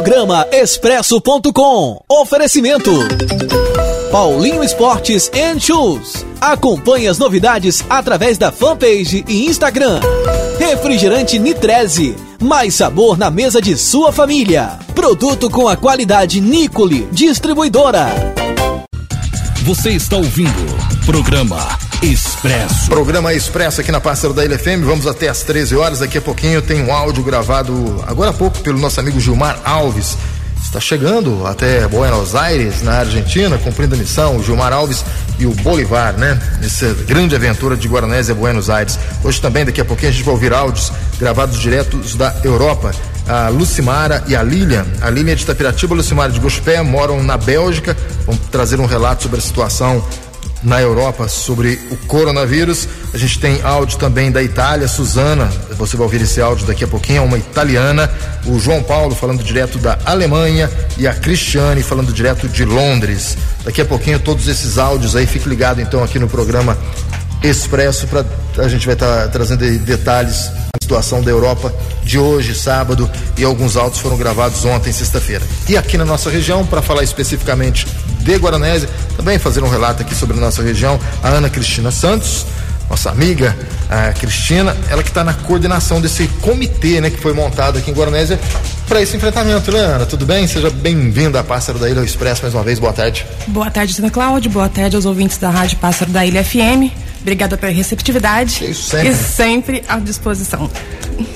Programa Expresso.com. Oferecimento. Paulinho Esportes and Shoes. Acompanhe as novidades através da fanpage e Instagram. Refrigerante Nitreze. Mais sabor na mesa de sua família. Produto com a qualidade Nicole, distribuidora. Você está ouvindo programa Expresso. Programa Expresso aqui na Pássaro da Ilha FM. Vamos até às 13 horas. Daqui a pouquinho tem um áudio gravado agora há pouco pelo nosso amigo Gilmar Alves. Está chegando até Buenos Aires, na Argentina, cumprindo a missão, o Gilmar Alves e o Bolivar, né? Essa grande aventura de Guaranésia Buenos Aires. Hoje também, daqui a pouquinho, a gente vai ouvir áudios gravados diretos da Europa. A Lucimara e a Lilian. A Lilian é de Itapiratiba, a Lucimara de Gospé, moram na Bélgica. Vão trazer um relato sobre a situação na Europa sobre o coronavírus. A gente tem áudio também da Itália, Suzana, você vai ouvir esse áudio daqui a pouquinho, é uma italiana, o João Paulo falando direto da Alemanha e a Cristiane falando direto de Londres. Daqui a pouquinho todos esses áudios aí, fique ligado então aqui no programa Expresso para a gente vai estar tá trazendo detalhes da situação da Europa de hoje, sábado, e alguns áudios foram gravados ontem, sexta-feira. E aqui na nossa região, para falar especificamente de Guaranésia, também fazer um relato aqui sobre a nossa região, a Ana Cristina Santos, nossa amiga a Cristina, ela que está na coordenação desse comitê, né, que foi montado aqui em Guaranésia para esse enfrentamento, né, Ana? Tudo bem? Seja bem-vinda à Pássaro da Ilha Expresso mais uma vez. Boa tarde. Boa tarde, Ana Cláudio. Boa tarde aos ouvintes da Rádio Pássaro da Ilha FM. Obrigada pela receptividade. Isso sempre. E sempre à disposição.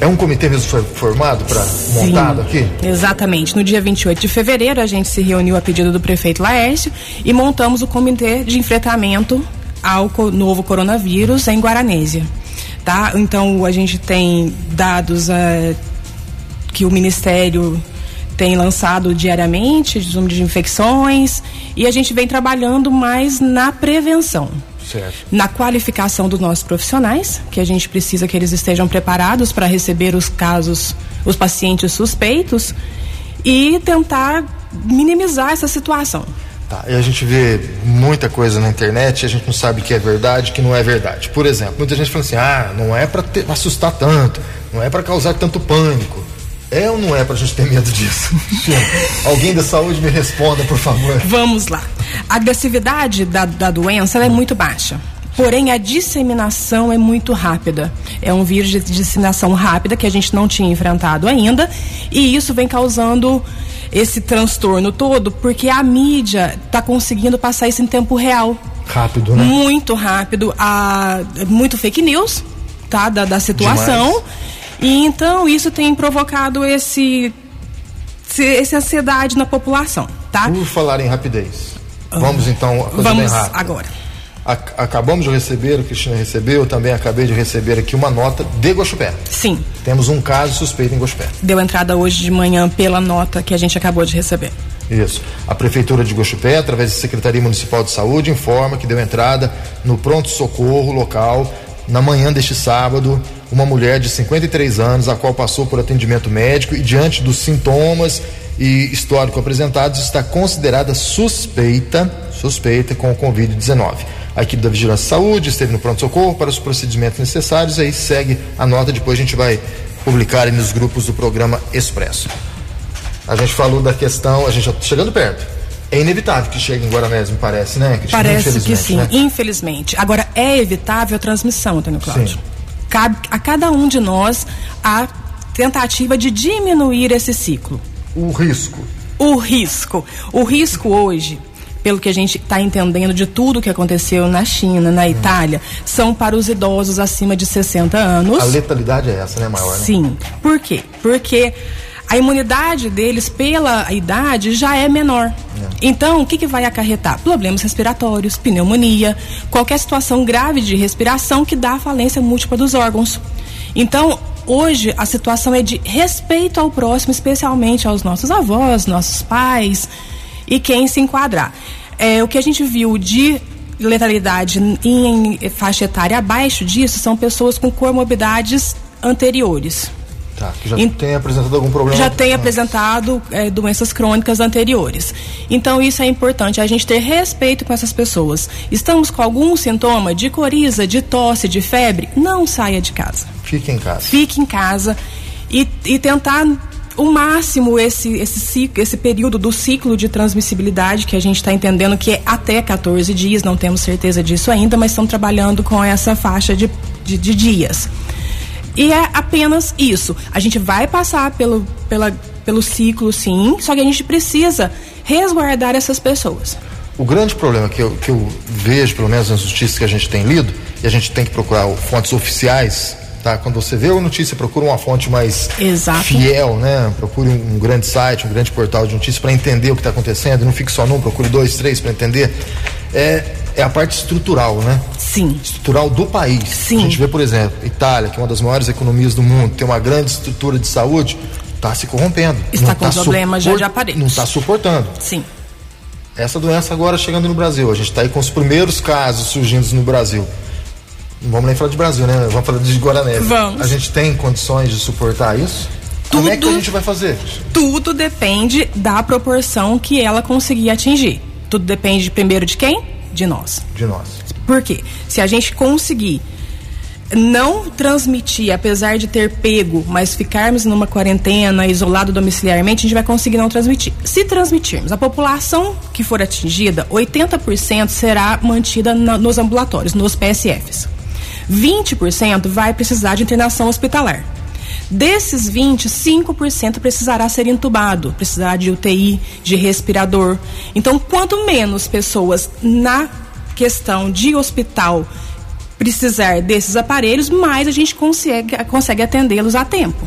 É um comitê mesmo formado para montado aqui? Exatamente. No dia 28 de fevereiro, a gente se reuniu a pedido do prefeito Laércio e montamos o comitê de enfrentamento ao novo coronavírus em Guaranésia. Tá? Então, a gente tem dados uh, que o Ministério tem lançado diariamente, de número de infecções, e a gente vem trabalhando mais na prevenção. Certo. Na qualificação dos nossos profissionais, que a gente precisa que eles estejam preparados para receber os casos, os pacientes suspeitos, e tentar minimizar essa situação. Tá, e a gente vê muita coisa na internet e a gente não sabe que é verdade que não é verdade. Por exemplo, muita gente fala assim: ah, não é para assustar tanto, não é para causar tanto pânico. É ou não é para a gente ter medo disso? Alguém da saúde me responda, por favor. Vamos lá. A agressividade da, da doença é muito baixa. Porém, a disseminação é muito rápida. É um vírus de disseminação rápida que a gente não tinha enfrentado ainda. E isso vem causando esse transtorno todo porque a mídia está conseguindo passar isso em tempo real. Rápido, né? Muito rápido. A, muito fake news tá, da, da situação. Demais. E então isso tem provocado esse, esse ansiedade na população, tá? Por falar em rapidez. Vamos então. Vamos agora. Acabamos de receber, o Cristina recebeu, também acabei de receber aqui uma nota de Guaxupé. Sim. Temos um caso suspeito em Guaxupé. Deu entrada hoje de manhã pela nota que a gente acabou de receber. Isso. A Prefeitura de Guaxupé, através da Secretaria Municipal de Saúde, informa que deu entrada no pronto-socorro local na manhã deste sábado uma mulher de 53 anos, a qual passou por atendimento médico e, diante dos sintomas e histórico apresentados, está considerada suspeita, suspeita com o Covid-19. A equipe da Vigilância Saúde esteve no pronto-socorro para os procedimentos necessários, aí segue a nota, depois a gente vai publicar nos grupos do programa Expresso. A gente falou da questão, a gente já tá chegando perto. É inevitável que chegue em Guaranés, me parece, né? Parece que sim, né? infelizmente. Agora, é evitável a transmissão, Antônio Cláudio. Sim cabe a cada um de nós a tentativa de diminuir esse ciclo. O risco. O risco. O risco hoje, pelo que a gente está entendendo de tudo que aconteceu na China, na Itália, hum. são para os idosos acima de 60 anos. A letalidade é essa, né, maior? Né? Sim. Por quê? Porque a imunidade deles pela idade já é menor. É. Então, o que, que vai acarretar? Problemas respiratórios, pneumonia, qualquer situação grave de respiração que dá falência múltipla dos órgãos. Então, hoje a situação é de respeito ao próximo, especialmente aos nossos avós, nossos pais e quem se enquadrar. É, o que a gente viu de letalidade em faixa etária abaixo disso são pessoas com comorbidades anteriores. Tá, que já tem apresentado algum problema? Já tem apresentado é, doenças crônicas anteriores. Então, isso é importante, a gente ter respeito com essas pessoas. Estamos com algum sintoma de coriza, de tosse, de febre? Não saia de casa. Fique em casa. Fique em casa e, e tentar o máximo esse, esse, ciclo, esse período do ciclo de transmissibilidade que a gente está entendendo que é até 14 dias, não temos certeza disso ainda, mas estamos trabalhando com essa faixa de, de, de dias. E é apenas isso. A gente vai passar pelo, pela, pelo ciclo, sim, só que a gente precisa resguardar essas pessoas. O grande problema que eu, que eu vejo, pelo menos nas notícias que a gente tem lido, e a gente tem que procurar fontes oficiais Tá? Quando você vê a notícia, procura uma fonte mais Exato. fiel, né? Procure um, um, grande site, um grande portal de notícias para entender o que está acontecendo. Não fique só num, procure dois, três para entender. É, é a parte estrutural, né? Sim. Estrutural do país. Sim. A gente vê, por exemplo, Itália, que é uma das maiores economias do mundo, tem uma grande estrutura de saúde, está se corrompendo. Está não com tá problemas suport... já de aparelhos. Não está suportando. Sim. Essa doença agora chegando no Brasil. A gente está aí com os primeiros casos surgindo no Brasil. Não vamos nem falar de Brasil, né? Vamos falar de Guarané. Vamos. A gente tem condições de suportar isso? Tudo, Como é que a gente vai fazer? Tudo depende da proporção que ela conseguir atingir. Tudo depende primeiro de quem? De nós. De nós. Por quê? Se a gente conseguir não transmitir, apesar de ter pego, mas ficarmos numa quarentena, isolado domiciliarmente, a gente vai conseguir não transmitir. Se transmitirmos, a população que for atingida, 80% será mantida na, nos ambulatórios, nos PSFs. 20% vai precisar de internação hospitalar. Desses 20, 5% precisará ser entubado, precisará de UTI, de respirador. Então, quanto menos pessoas na questão de hospital precisar desses aparelhos, mais a gente consegue, consegue atendê-los a tempo.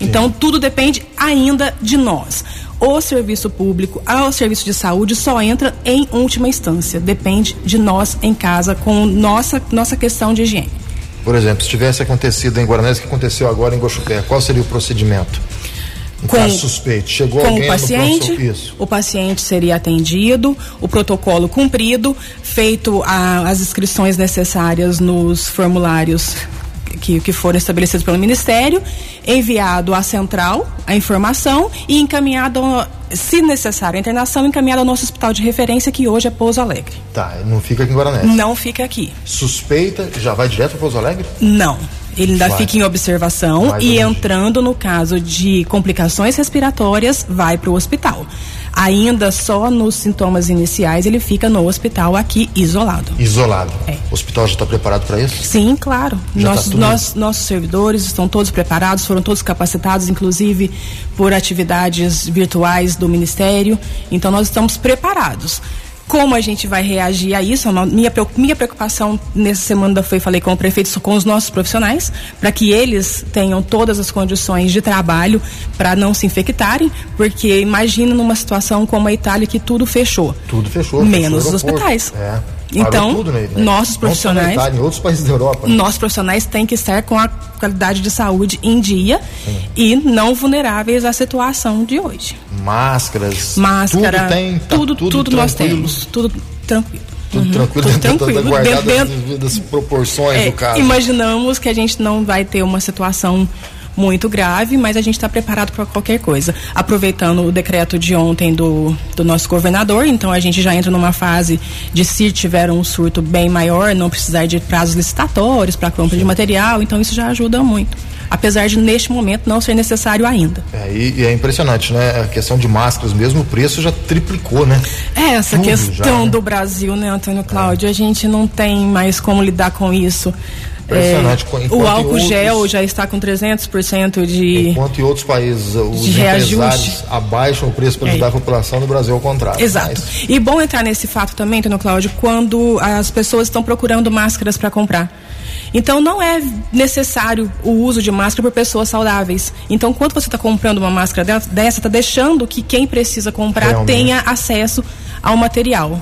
Então, tudo depende ainda de nós o serviço público, o serviço de saúde só entra em última instância. Depende de nós em casa com nossa, nossa questão de higiene. Por exemplo, se tivesse acontecido em Guaranés, que aconteceu agora em Gochupé, qual seria o procedimento? Um com, caso suspeito. Chegou com alguém o paciente, o paciente seria atendido, o protocolo cumprido, feito a, as inscrições necessárias nos formulários que, que foram estabelecidos pelo Ministério, enviado à central a informação e encaminhado, se necessário, a internação encaminhada ao nosso hospital de referência, que hoje é Pouso Alegre. Tá, não fica aqui em Guarané? Não fica aqui. Suspeita, já vai direto para Pouso Alegre? Não. Ele ainda vai. fica em observação vai e entrando no caso de complicações respiratórias, vai para o hospital ainda só nos sintomas iniciais, ele fica no hospital aqui isolado. Isolado. É. O hospital já está preparado para isso? Sim, claro. Tá nós, nossos servidores estão todos preparados, foram todos capacitados, inclusive por atividades virtuais do Ministério. Então nós estamos preparados como a gente vai reagir a isso. Minha, minha preocupação nessa semana foi, falei com o prefeito, com os nossos profissionais, para que eles tenham todas as condições de trabalho para não se infectarem, porque imagina numa situação como a Itália que tudo fechou. Tudo fechou. Menos fechou os hospitais. É. Então, tudo, né? nossos profissionais. Itália, em outros países da Europa. Né? Nossos profissionais têm que estar com a qualidade de saúde em dia Sim. e não vulneráveis à situação de hoje. Máscaras. Máscara. Tudo tem. Tá tudo, tudo, tudo nós temos. Tudo tranquilo. Tudo uhum, tranquilo, tudo dentro, tranquilo. Da, dentro, das, proporções é, do caso. Imaginamos que a gente não vai ter uma situação muito grave, mas a gente está preparado para qualquer coisa. Aproveitando o decreto de ontem do, do nosso governador, então a gente já entra numa fase de se tiver um surto bem maior, não precisar de prazos licitatórios para compra Sim. de material, então isso já ajuda muito apesar de neste momento não ser necessário ainda. É, e, e, é impressionante, né? A questão de máscaras mesmo, o preço já triplicou, né? É, essa Tudo questão já, né? do Brasil, né, Antônio Cláudio? É. A gente não tem mais como lidar com isso. Impressionante. É, o álcool outros, gel já está com 300% de. Enquanto em outros países os empresários abaixam o preço para ajudar é. a população, no Brasil é o contrário. Exato. Mas... E bom entrar nesse fato também, Antônio Cláudio, quando as pessoas estão procurando máscaras para comprar. Então não é necessário o uso de máscara por pessoas saudáveis. Então, quando você está comprando uma máscara dessa, está deixando que quem precisa comprar Realmente. tenha acesso ao material.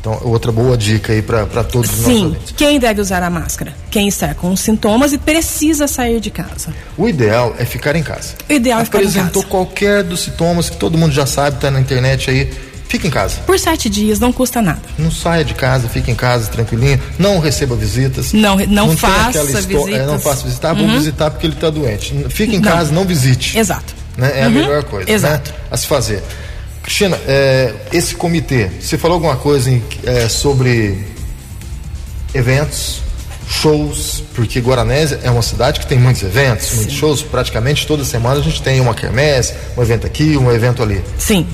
Então, outra boa dica aí para todos os Sim, quem deve usar a máscara? Quem está com sintomas e precisa sair de casa. O ideal é ficar em casa. O ideal é ficar em casa. Apresentou qualquer dos sintomas que todo mundo já sabe, está na internet aí. Fique em casa. Por sete dias, não custa nada. Não saia de casa, fique em casa tranquilinho. Não receba visitas. Não, não, não faça visitas. É, não faça visitar, uhum. vou visitar porque ele está doente. Fique em não. casa, não visite. Exato. Né? É uhum. a melhor coisa. Né? Exato. Né? A se fazer. Cristina, é, esse comitê, você falou alguma coisa em, é, sobre eventos, shows, porque Guaranésia é uma cidade que tem muitos eventos, Sim. muitos shows, praticamente toda semana a gente tem uma quermesse, um evento aqui, um evento ali. Sim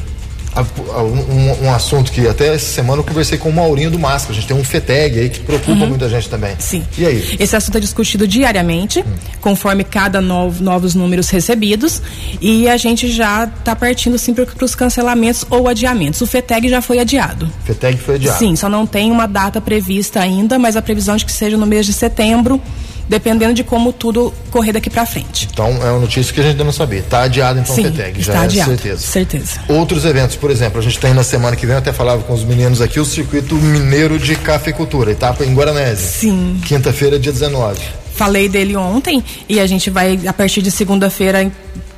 um, um, assunto que até essa semana eu conversei com o Maurinho do Máscara. A gente tem um FETEG aí que preocupa uhum. muita gente também. Sim. E aí? Esse assunto é discutido diariamente, hum. conforme cada novo, novos números recebidos. E a gente já está partindo sim para os cancelamentos ou adiamentos. O FETEG já foi adiado. FETEG foi adiado. Sim, só não tem uma data prevista ainda, mas a previsão é de que seja no mês de setembro dependendo de como tudo correr daqui para frente. Então é uma notícia que a gente ainda não sabia. Está adiado então Sim, o FETEG, já está é adiado, certeza. Certeza. Outros eventos, por exemplo, a gente tem na semana que vem, eu até falava com os meninos aqui, o circuito mineiro de cafeicultura, etapa em Guaranese. Sim. Quinta-feira, dia 19. Falei dele ontem e a gente vai, a partir de segunda-feira,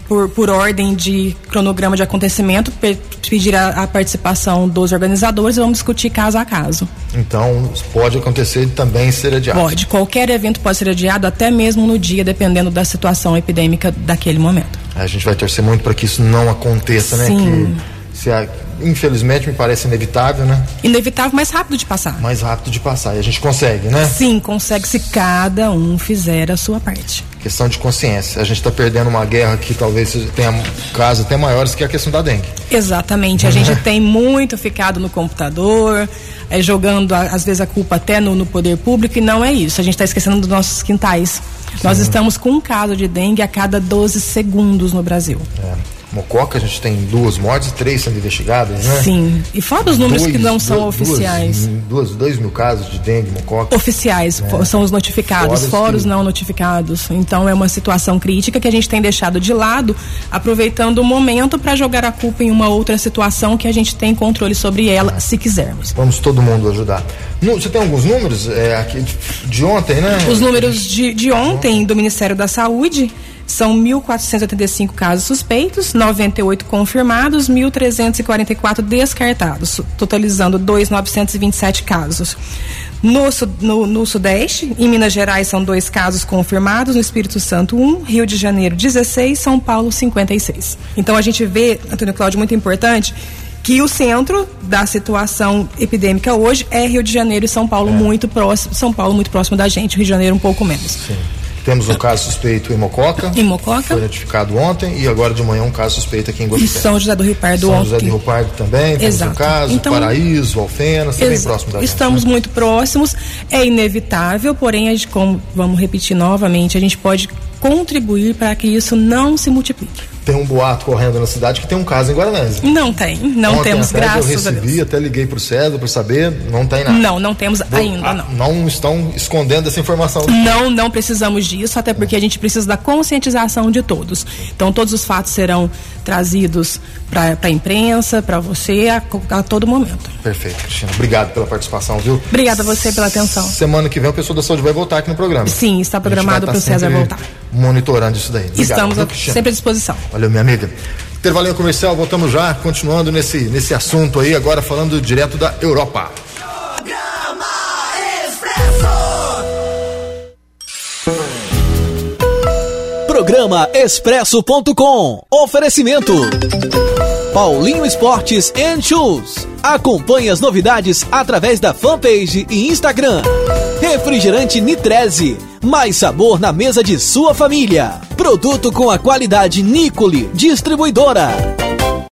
por, por ordem de cronograma de acontecimento, pedir a, a, participação dos organizadores e vamos discutir caso a caso. Então, pode acontecer também ser adiado? Pode. Qualquer evento pode ser adiado, até mesmo no dia, dependendo da situação epidêmica daquele momento. A gente vai torcer muito para que isso não aconteça, Sim. né? Que se a, infelizmente me parece inevitável, né? Inevitável, mais rápido de passar. Mais rápido de passar. E a gente consegue, né? Sim, consegue se cada um fizer a sua parte questão de consciência. A gente está perdendo uma guerra que talvez tenha casos até maiores que a questão da dengue. Exatamente. A gente tem muito ficado no computador, é, jogando às vezes a culpa até no, no poder público e não é isso. A gente está esquecendo dos nossos quintais. Sim. Nós estamos com um caso de dengue a cada 12 segundos no Brasil. É. Mococa, a gente tem duas mortes e três sendo investigadas, né? Sim. E fora os números dois, que não são dois, oficiais. Duas, dois mil casos de dengue, mococa. Oficiais, é. são os notificados, fora, fora os não notificados. Então é uma situação crítica que a gente tem deixado de lado, aproveitando o momento para jogar a culpa em uma outra situação que a gente tem controle sobre ela, é. se quisermos. Vamos todo mundo ajudar. No, você tem alguns números é, aqui de ontem, né? Os números de, de ontem do Ministério da Saúde. São 1.485 casos suspeitos, 98 confirmados, 1.344 descartados, totalizando 2.927 casos. No, no, no, Sudeste, em Minas Gerais, são dois casos confirmados, no Espírito Santo, um, Rio de Janeiro, 16, São Paulo, 56. Então a gente vê, Antônio Cláudio, muito importante, que o centro da situação epidêmica hoje é Rio de Janeiro e São Paulo é. muito próximo, São Paulo muito próximo da gente, Rio de Janeiro um pouco menos. Sim. Temos um caso suspeito em Mococa. Em Mococa. Foi notificado ontem e agora de manhã um caso suspeito aqui em. E São José do Rio Pardo São ontem. José do Rio Pardo também, temos Exato. um caso, então, Paraíso, Alfenas, também próximo da Estamos gente, né? muito próximos, é inevitável, porém, a gente, como vamos repetir novamente, a gente pode contribuir para que isso não se multiplique tem um boato correndo na cidade que tem um caso em Guaranese. Não tem, não Ontem temos, graças eu recebi, até liguei para o César para saber, não tem nada. Não, não temos Vou, ainda, não. Não estão escondendo essa informação. Não, não precisamos disso, até porque a gente precisa da conscientização de todos. Então, todos os fatos serão trazidos para a imprensa, para você, a, a, todo momento. Perfeito, Cristina. Obrigado pela participação, viu? Obrigada a você pela atenção. Semana que vem o pessoal da saúde vai voltar aqui no programa. Sim, está programado para o César voltar. Monitorando isso daí. Obrigado, Estamos viu, sempre à disposição. Valeu, minha amiga. Intervalinho comercial, voltamos já, continuando nesse, nesse assunto aí, agora falando direto da Europa. Programa Expresso. Programa Expresso.com. Oferecimento. Paulinho Esportes and Shoes. Acompanhe as novidades através da fanpage e Instagram. Refrigerante Nitreze. Mais sabor na mesa de sua família. Produto com a qualidade Nicole Distribuidora.